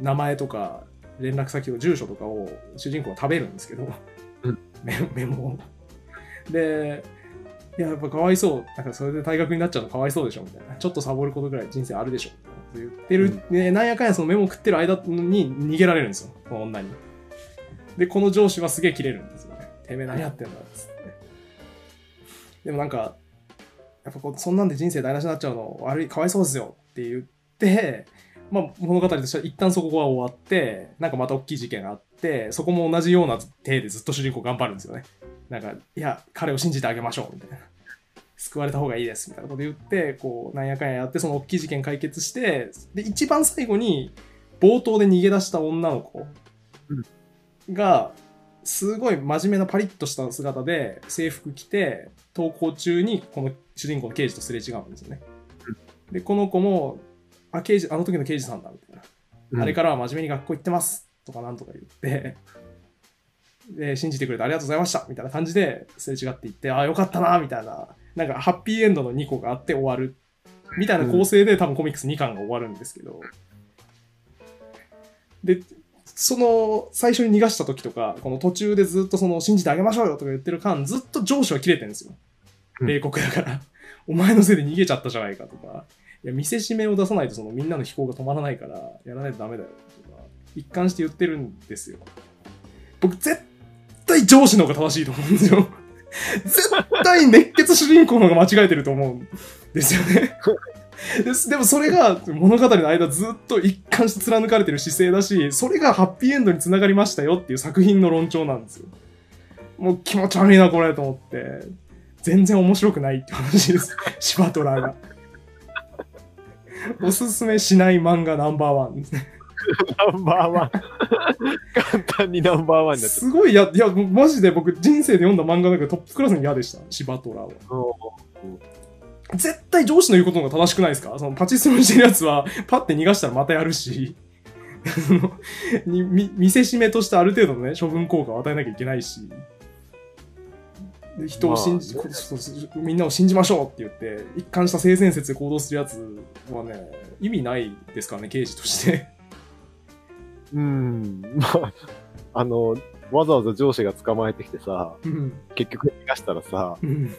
名前とか連絡先を住所とかを主人公は食べるんですけど、うん。メメモを。でいややっぱかわいそう。なんかそれで退学になっちゃうのかわいそうでしょみたいな。ちょっとサボることぐらい人生あるでしょみたいなこと言ってる、でなんやかんやそのメモを食ってる間に逃げられるんですよ。この女に。でこの上司はすげえ切れるんですよね。てめえ何やってんだっつって。でもなんかやっぱこうそんなんで人生台無しになっちゃうの悪いかわいそうですよって言ってまあ、物語としては一旦そこが終わって、なんかまた大きい事件があって、そこも同じような体でずっと主人公頑張るんですよね。なんか、いや、彼を信じてあげましょう、みたいな。救われた方がいいです、みたいなこと言って、こう、なんやかんややって、その大きい事件解決して、で、一番最後に、冒頭で逃げ出した女の子が、すごい真面目なパリッとした姿で制服着て、登校中にこの主人公の刑事とすれ違うんですよね。で、この子も、あ、刑事、あの時の刑事さんだ、みたいな。うんあれからは真面目に学校行ってますとかなんとか言って、で、信じてくれてありがとうございましたみたいな感じですれ違っていって、ああ、よかったなみたいな、なんかハッピーエンドの2個があって終わるみたいな構成で多分コミックス2巻が終わるんですけど、で、その最初に逃がした時とか、この途中でずっとその信じてあげましょうよとか言ってる間、ずっと上司は切れてるんですよ。うん冷酷だから。お前のせいで逃げちゃったじゃないかとか。いや、見せしめを出さないとそのみんなの飛行が止まらないから、やらないとダメだよとか、一貫して言ってるんですよ。僕、絶対上司の方が正しいと思うんですよ。絶対熱血主人公の方が間違えてると思うんですよね。ででもそれが物語の間ずっと一貫して貫かれてる姿勢だし、それがハッピーエンドにつながりましたよっていう作品の論調なんですよ。もう気持ち悪いな、これ、と思って。全然面白くないって話です。シバトラが。おすすめしない漫画ナンバーワンですね。ナンバーワン。簡単にナンバーワンにすごい、いや、いや、マジで僕人生で読んだ漫画の中でトップクラスに嫌でした。シバトラは。う。絶対上司の言うことの方が正しくないですか？そのパチスロしてるやつは、パッて逃がしたらまたやるし、見せしめとしてある程度のね、処分効果を与えなきゃいけないし、で人を信じ、まあみんなを信じましょうって言って、一貫した性善説で行動するやつはね、意味ないですからね、刑事として。うん。まあ、あの、わざわざ上司が捕まえてきてさ、うん。結局逃がしたらさ、うん。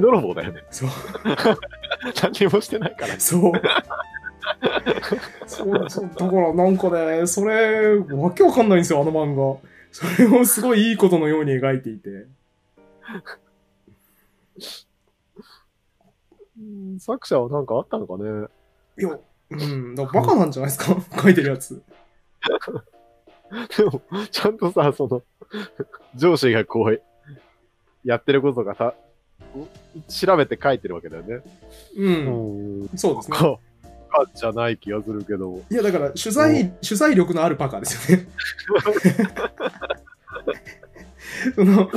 泥棒だよね。そう。何もしてないから。そう。そう、そう、だからなんかね、それ、わけわかんないんですよ、あの漫画。それをすごいいいことのように描いていて。うん作者はなんかあったのかね？いや、うん、だからバカなんじゃないですか？書いてるやつ。でも、ちゃんとさ、その、上司がこう、やってることがさ、調べて書いてるわけだよね。うん、うん。そうですね。か、かじゃない気がするけど。いや、だから、取材、取材力のあるバカですよね。その、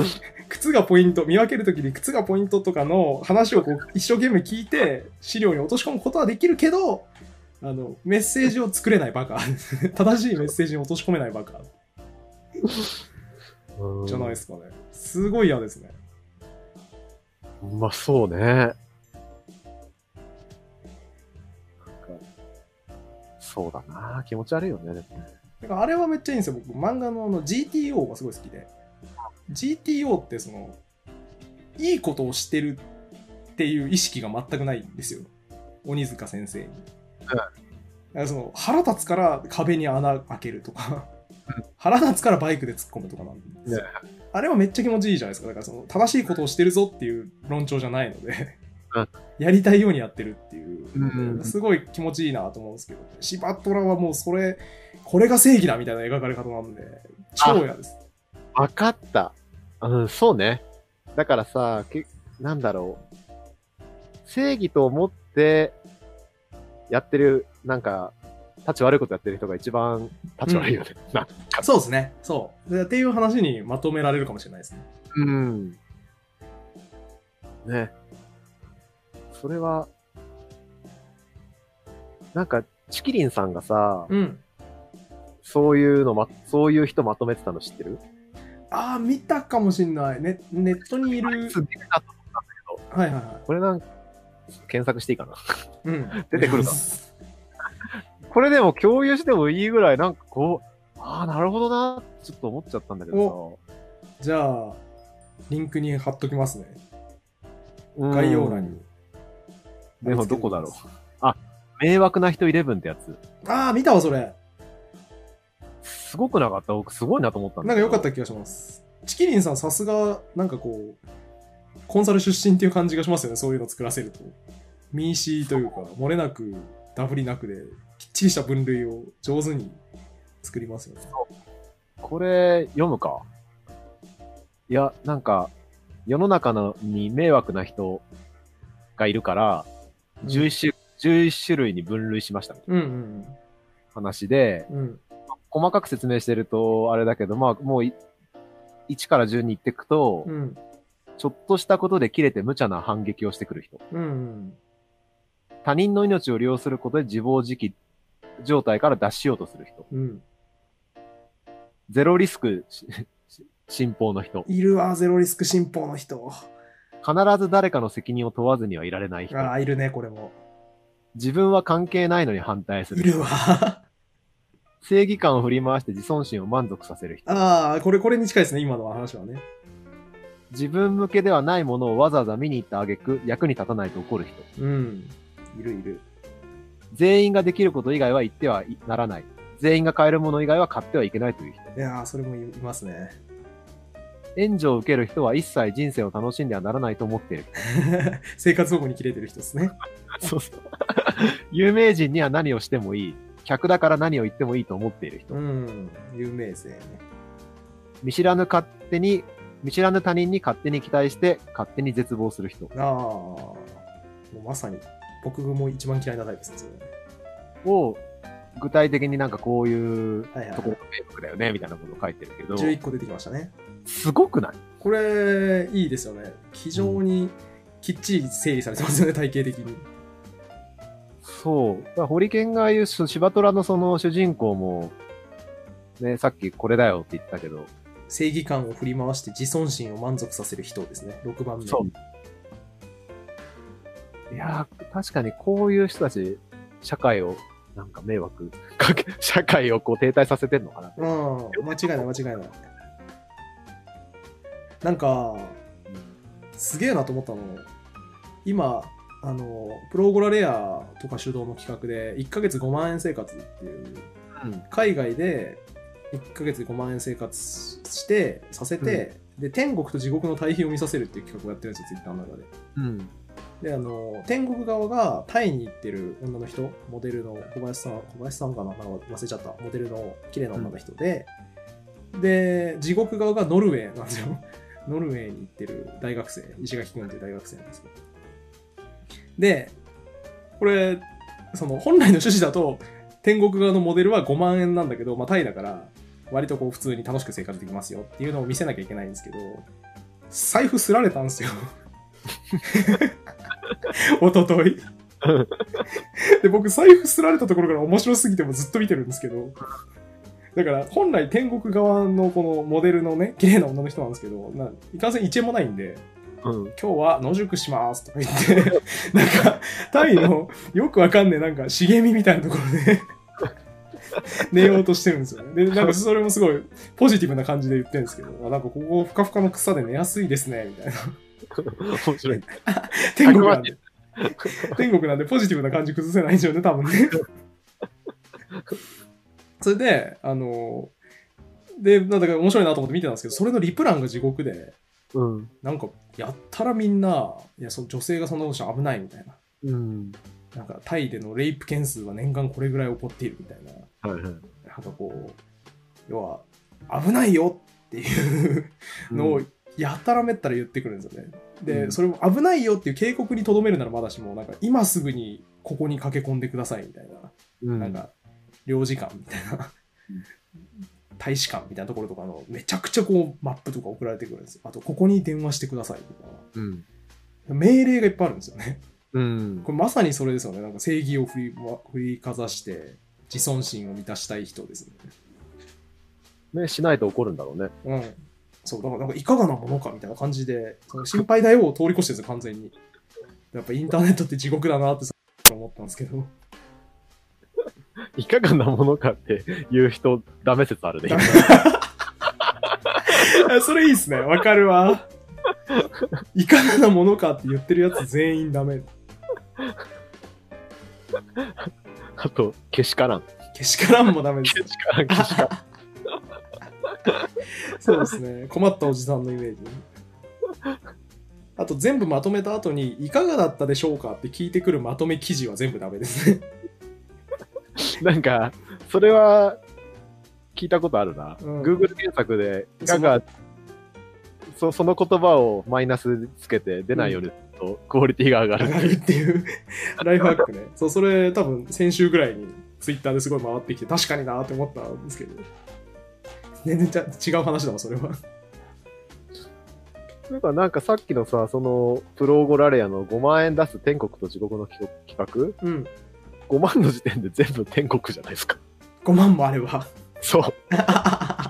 靴がポイント、見分けるときに靴がポイントとかの話をこう一生懸命聞いて、資料に落とし込むことはできるけど、あの、メッセージを作れないバカ。正しいメッセージに落とし込めないバカ。うんじゃないですかね。すごい嫌ですね。まあ、そうね。なんかそうだな気持ち悪いよね。でもねだからあれはめっちゃいいんですよ。僕、漫画のあの GTO がすごい好きで。GTO ってその、いいことをしてるっていう意識が全くないんですよ。鬼塚先生に。だからその腹立つから壁に穴開けるとか、腹立つからバイクで突っ込むとかなんですよ。あれはめっちゃ気持ちいいじゃないですか。だからその正しいことをしてるぞっていう論調じゃないのでうん、やりたいようにやってるっていう、うんすごい気持ちいいなと思うんですけど、シバトラはもうそれ、これが正義だみたいな描かれ方なんで、超嫌です。わかった。うん、そうね。だからさ、けなんだろう。正義と思って、やってる、なんか、立ち悪いことやってる人が一番立ち悪いよね。なそうですね。そうで。っていう話にまとめられるかもしれないですね。うん。ね。それは、なんか、チキリンさんがさ、うん。そういうのま、そういう人まとめてたの知ってる？ああ、見たかもしんない。ネネットにいる。すげえなと思ったんだけど、はいはいはこれなんか、検索していいかな。い。うん。出てくるかこれでも共有してもいいぐらい、なんかこう、ああ、なるほどな、ちょっと思っちゃったんだけどじゃあ、リンクに貼っときますね。さ。概要欄に。でもどこだろう。あ、迷惑な人11ってやつ。ああ、見たわ、それ。すごくなかった？僕すごいなと思ったんだなんか良かったけ気がします。チキリンさん、さすが、なんかこう、コンサル出身っていう感じがしますよね、そういうの作らせると。ミーシーというか、漏れなく、ダフりなくで、きっちりした分類を上手に作りますよね。ど。これ、読むか？いや、なんか、世の中のに迷惑な人がいるから、11種、11種類に分類しましたみたいうんうんな話で、うん。うん。細かく説明してると、あれだけど、まあ、もうい、1から10に行っていくと、うん。ちょっとしたことで切れて無茶な反撃をしてくる人。うんうん。他人の命を利用することで自暴自棄状態から脱しようとする人。うん。ゼロリスク信奉の人。いるわ、ゼロリスク信奉の人。必ず誰かの責任を問わずにはいられない人。ああ、いるね、これも。自分は関係ないのに反対する人。いるわ。正義感を振り回して自尊心を満足させる人。ああ、これ、これに近いですね、今の話はね。自分向けではないものをわざわざ見に行った挙句、役に立たないと怒る人。うん。いるいる。全員ができること以外は言ってはいならない。全員が買えるもの以外は買ってはいけないという人。いやー、それもいますね。援助を受ける人は一切人生を楽しんではならないと思っている。生活保護に切れてる人ですね。そうそう。有名人には何をしてもいい。客だから何を言ってもいいと思っている人。うん。有名ですね。見知らぬ勝手に、見知らぬ他人に勝手に期待して、勝手に絶望する人ああ、もうまさに、僕も一番嫌いなタイプですね、それねを、具体的になんかこういうところが迷惑だよね、みたいなことを書いてるけど、11個出てきましたね。すごくない？これ、いいですよね。非常にきっちり整理されてますよね、体系的に。そう。ホリケンが言うシバトラのその主人公も、ね、さっきこれだよって言ったけど、正義感を振り回して自尊心を満足させる人ですね。6番目。そう。いやー、確かにこういう人たち、社会を、なんか迷惑かけ、社会をこう停滞させてんのかな。うん。間違いない、間違いない。なんか、すげえなと思ったの。今、あの、プロゴラレアとか主導の企画で、1ヶ月5万円生活っていう、うん。海外で1ヶ月で5万円生活して、させて、で、天国と地獄の対比を見させるっていう企画をやってるんですよ、ツイッターの中で。うん。で、あの、天国側がタイに行ってる女の人、モデルの小林さん、小林さんかななんか忘れちゃった。モデルの綺麗な女の人で、で、地獄側がノルウェーなんですよ。ノルウェーに行ってる大学生、石垣君という大学生なんですけど。で、これ、その本来の趣旨だと、天国側のモデルは5万円なんだけど、まあタイだから、割とこう普通に楽しく生活できますよっていうのを見せなきゃいけないんですけど、財布すられたんですよ。おととい。で、僕、財布すられたところから面白すぎてもずっと見てるんですけど、だから、本来天国側のこのモデルのね、綺麗な女の人なんですけど、ないかんせん1円もないんで、今日は野宿しますとか言って、なんか、タイのよくわかんねえ、なんか茂みみたいなところで、寝ようとしてるんですよね。で、なんかそれもすごいポジティブな感じで言ってるんですけど、あなんかここふかふかの草で寝やすいですね、みたいな。面白い。天国なんで。天国なんでポジティブな感じ崩せないんですよね、多分ね。それで、あの、で、なんだか面白いなと思って見てたんですけど、それのリプランが地獄で、うん。なんか、やったらみんな、いや、そ女性がそんなことしちゃ危ないみたいな。うん。なんか、タイでのレイプ件数は年間これぐらい起こっているみたいな。はいはい。なんかこう、要は、危ないよっていうのを、やたらめったら言ってくるんですよね。で、うんそれも危ないよっていう警告にとどめるならまだしも、なんか、今すぐにここに駆け込んでくださいみたいな。うん、なんか、領事館みたいな、大使館みたいなところとかの、めちゃくちゃこう、マップとか送られてくるんですよ。あと、ここに電話してくださいとか、うん。命令がいっぱいあるんですよね。うん。これまさにそれですよね。なんか正義を振り振りかざして、自尊心を満たしたい人ですね。ね、しないと怒るんだろうね。うん。そう、だから、なんかいかがなものかみたいな感じで、その心配だよを通り越してるんですよ、完全に。やっぱインターネットって地獄だなって思ったんですけど。いかがなものかって言う人、ダメ説あるね。あ それいいっすね。わかるわ。いかがなものかって言ってるやつ全員ダメ。あと、けしからん。けしからんもダメですけ。しからん、けしからん。そうですね。困ったおじさんのイメージ。あと全部まとめた後に、いかがだったでしょうかって聞いてくるまとめ記事は全部ダメですね。なんか、それは、聞いたことあるな。うん Google 検索で、いかが、そその言葉をマイナスつけて出ないようにすると、クオリティが上がる。上がるっていう ライフハックね。そう、それ多分先週ぐらいにツイッターですごい回ってきて、確かになって思ったんですけど。全然違う話だわ、それは。なんか、なんかさっきのさ、その、プロゴラレアの5万円出す天国と地獄の企企うん。画 ?5 万の時点で全部天国じゃないですか。5万もあれば。そう。あ、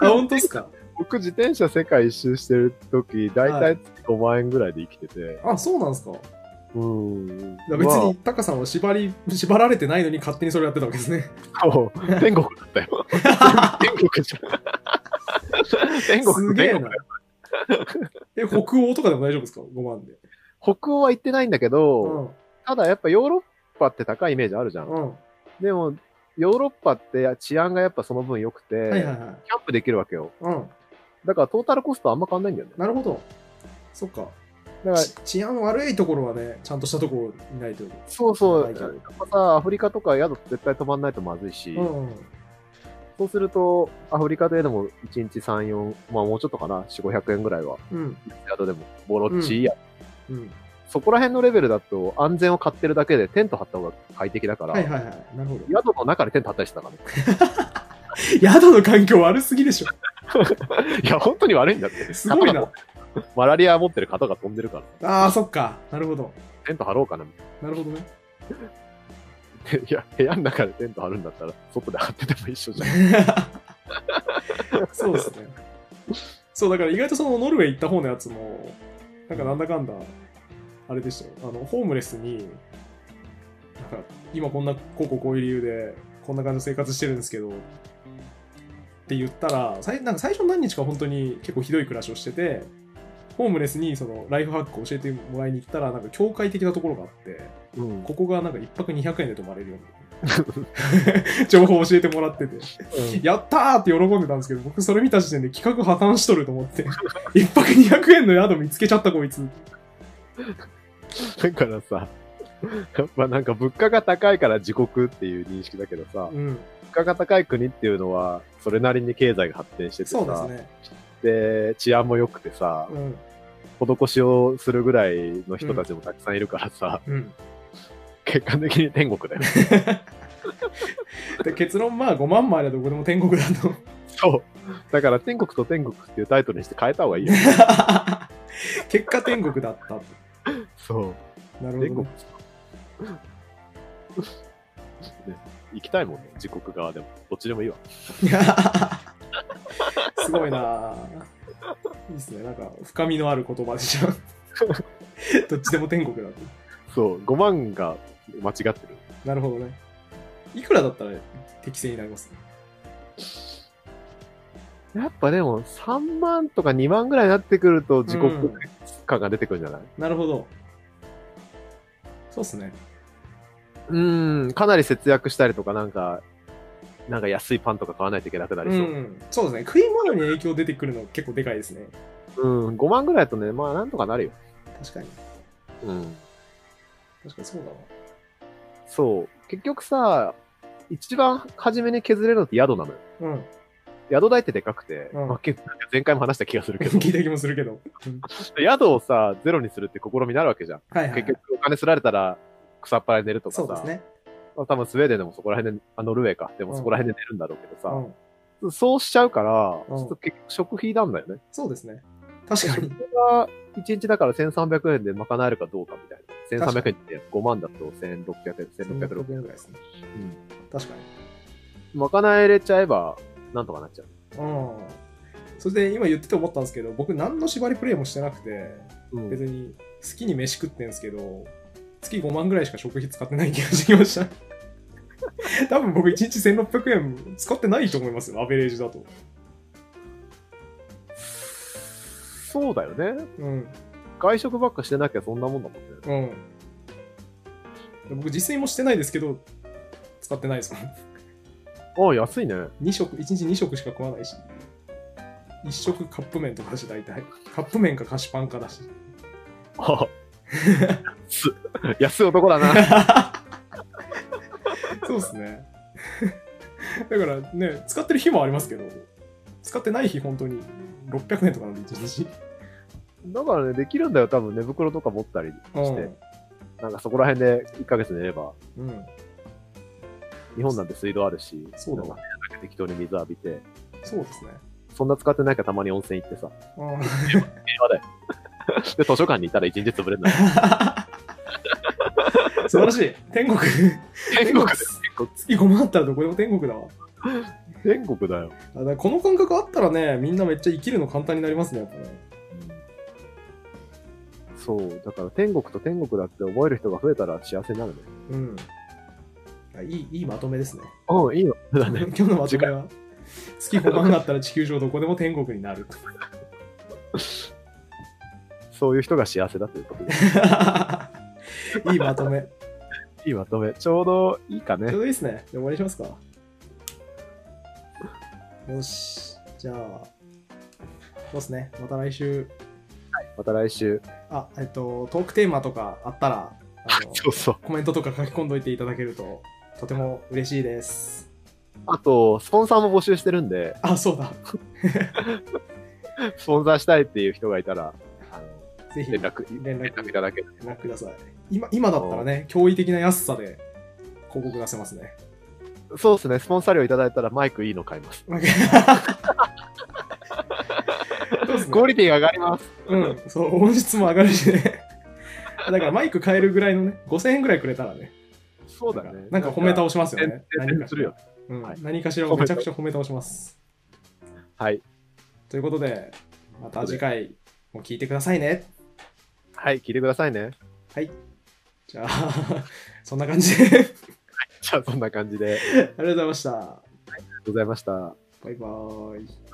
本当っすか？僕自転車世界一周してる時、だいたい5万円ぐらいで生きてて。あ、そうなんですか？うん。別まにタカさんは縛り、縛られてないのに勝手にそれやってたわけですね。あ、そう。天国だったよ。天国じゃん。天国すげえな。え、北欧とかでも大丈夫ですか ?5 万で。北欧は行ってないんだけど、うん。ただやっぱヨーロッパって高いイメージあるじゃん。うん。でも、ヨーロッパって治安がやっぱその分良くて、はいはいはい。キャンプできるわけよ。うん。だからトータルコストあんま変わんないんだよね。なるほど。そっか。だから、ち治安悪いところはね、ちゃんとしたところにないと。そうそう。やっぱさ、アフリカとか宿絶対泊まんないとまずいし、うんうん。そうすると、アフリカででも1日3、4、まあもうちょっとかな、4、500円ぐらいは、うん。宿でもボロッチいいや、うん。そこら辺のレベルだと安全を買ってるだけでテント張った方が快適だから、はいはいはい。なるほど。宿の中でテント張ったりしてたからね。宿の環境悪すぎでしょ。いや、本当に悪いんだって。すごいな。マラリア持ってる方が飛んでるから、ああ、そっか。なるほど。テント張ろうかな、みなるほどね。いや、部屋の中でテント張るんだったら、外で張ってても一緒じゃん。そうですね。そう、だから意外とそのノルウェー行った方のやつも、なんかなんだかんだ、あれでしたよ。あの、ホームレスに、なんか、今こんな、こうこうこういう理由で、こんな感じの生活してるんですけど、って言ったら、さいなんか最初何日か本当に結構ひどい暮らしをしてて、ホームレスにそのライフハックを教えてもらいに行ったら、なんか教会的なところがあって、うん。ここがなんか一泊200円で泊まれるような 情報を教えてもらってて、やったーって喜んでたんですけど、僕それ見た時点で企画破綻しとると思って、一泊200円の宿見つけちゃったこいつ。だからさ、やっぱなんか物価が高いから自国っていう認識だけどさ、物うん。価が高い国っていうのは、それなりに経済が発展しててさ、ですね。で治安も良くてさ、うん。施しをするぐらいの人たちもたくさんいるからさ、うん。結果的に天国だよ。で結論まあ5万もあればどこでも天国だと。そう。だから天国と天国っていうタイトルにして変えた方がいいよ。結果天国だったと。そう。なるほどね。ね行きたいもんね、自国側でも。どっちでもいいわ。すごいなぁいいっすね。なんか深みのある言葉でしょ。どっちでも天国だと。そう、5万が間違ってる。なるほどね。いくらだったら適正になりますやっぱでも、3万とか2万ぐらいになってくると、自国感が出てくるんじゃない、なるほど。そうっすね。うーん、かなり節約したりとか、なんか、なんか安いパンとか買わないといけなくなりそう。うん。そうですね。食い物に影響出てくるの結構でかいですね。うん、5万ぐらいだとね、まあなんとかなるよ。確かに。うん。確かにそうだわ。そう。結局さ、一番初めに削れるのって宿なのよ。うん。宿代ってでかくて、うんまあ、前回も話した気がするけど、聞いた気もするけど。うん宿をさ、ゼロにするって試みになるわけじゃん。はいはい、はい。結局お金すられたら草っぱらで寝るとかさ、そうですね。まあ多分スウェーデンでもそこら辺で、あ、ノルウェーか。でもそこら辺で寝るんだろうけどさ、うん。そうしちゃうから、うんちょっと結局食費なんだよね。そうですね。確かに。が1日だから1300円で賄えるかどうかみたいな。1300円って5万だと1600円、1660 1600円ぐらいですね。うん。確かに。賄えれちゃえば、なんとかなっちゃう。うん。それで今言ってて思ったんですけど、僕何の縛りプレイもしてなくて、うん別に好きに飯食ってんですけど、月5万ぐらいしか食費使ってない気がしてきました。多分僕1日1600円使ってないと思いますよ、アベレージだと。そうだよね。うん。外食ばっかしてなきゃそんなもんだもんね。うん。僕自炊もしてないですけど、使ってないですもん。ああ、安いね。2食、1日2食しか食わないし。1食カップ麺とかだし、大体。カップ麺か菓子パンかだし。あ安安い男だな。そうですね。だからね、使ってる日もありますけど、使ってない日、本当に600円とかなんで、1日。だからね、できるんだよ、多分寝袋とか持ったりして。なんかそこら辺で1ヶ月寝れば、うん。うん。日本なんて水道あるし、そうだ適当に水浴びて、そうですね。そんな使ってないからたまに温泉行ってさ、うん平和だよ。で、図書館にいたら1日潰れんだよ。素晴らしい。天国。天国 月5万あったらどこでも天国だわ。天国だよ。あだこの感覚あったらね、みんなめっちゃ生きるの簡単になりますね、やっぱね。そう、だから天国と天国だって思える人が増えたら幸せになるね。うん。あいい、いいまとめですね。うん、いいの。だね。今日のまとめは、月5万あったら地球上どこでも天国になる。そういう人が幸せだということで。いいまとめ。いいまとめ。ちょうどいいかねちょう。どいいですね。じゃあ終わりにしますか。よし。じゃあ、そうですね。また来週。また来週。あ、えっと、トークテーマとかあったら、あのそうそう。コメントとか書き込んどいていただけると、とても嬉しいです。あと、スポンサーも募集してるんで、あ、そうだ。スポンサーしたいっていう人がいたら、あのぜひ連絡、連連絡絡いただける。連絡ください。今今だったらね、驚異的な安さで広告出せますね。そうですね。スポンサー料いただいたらマイクいいの買います。そうですねクオリティが上がります。うん、そう、音質も上がるしね。だからマイク変えるぐらいのね、5000円ぐらいくれたらね、そうだね。なんか褒め倒しますよね。全何かしら然するよ。うんはい何かしらをめちゃくちゃ褒め倒します。はい。ということで、また次回も聞いてくださいね。はい、聞いてくださいね。はい。じゃあ、そんな感じで、じゃあ、そんな感じで。ありがありがとうございました。とうございました。バイバーイ。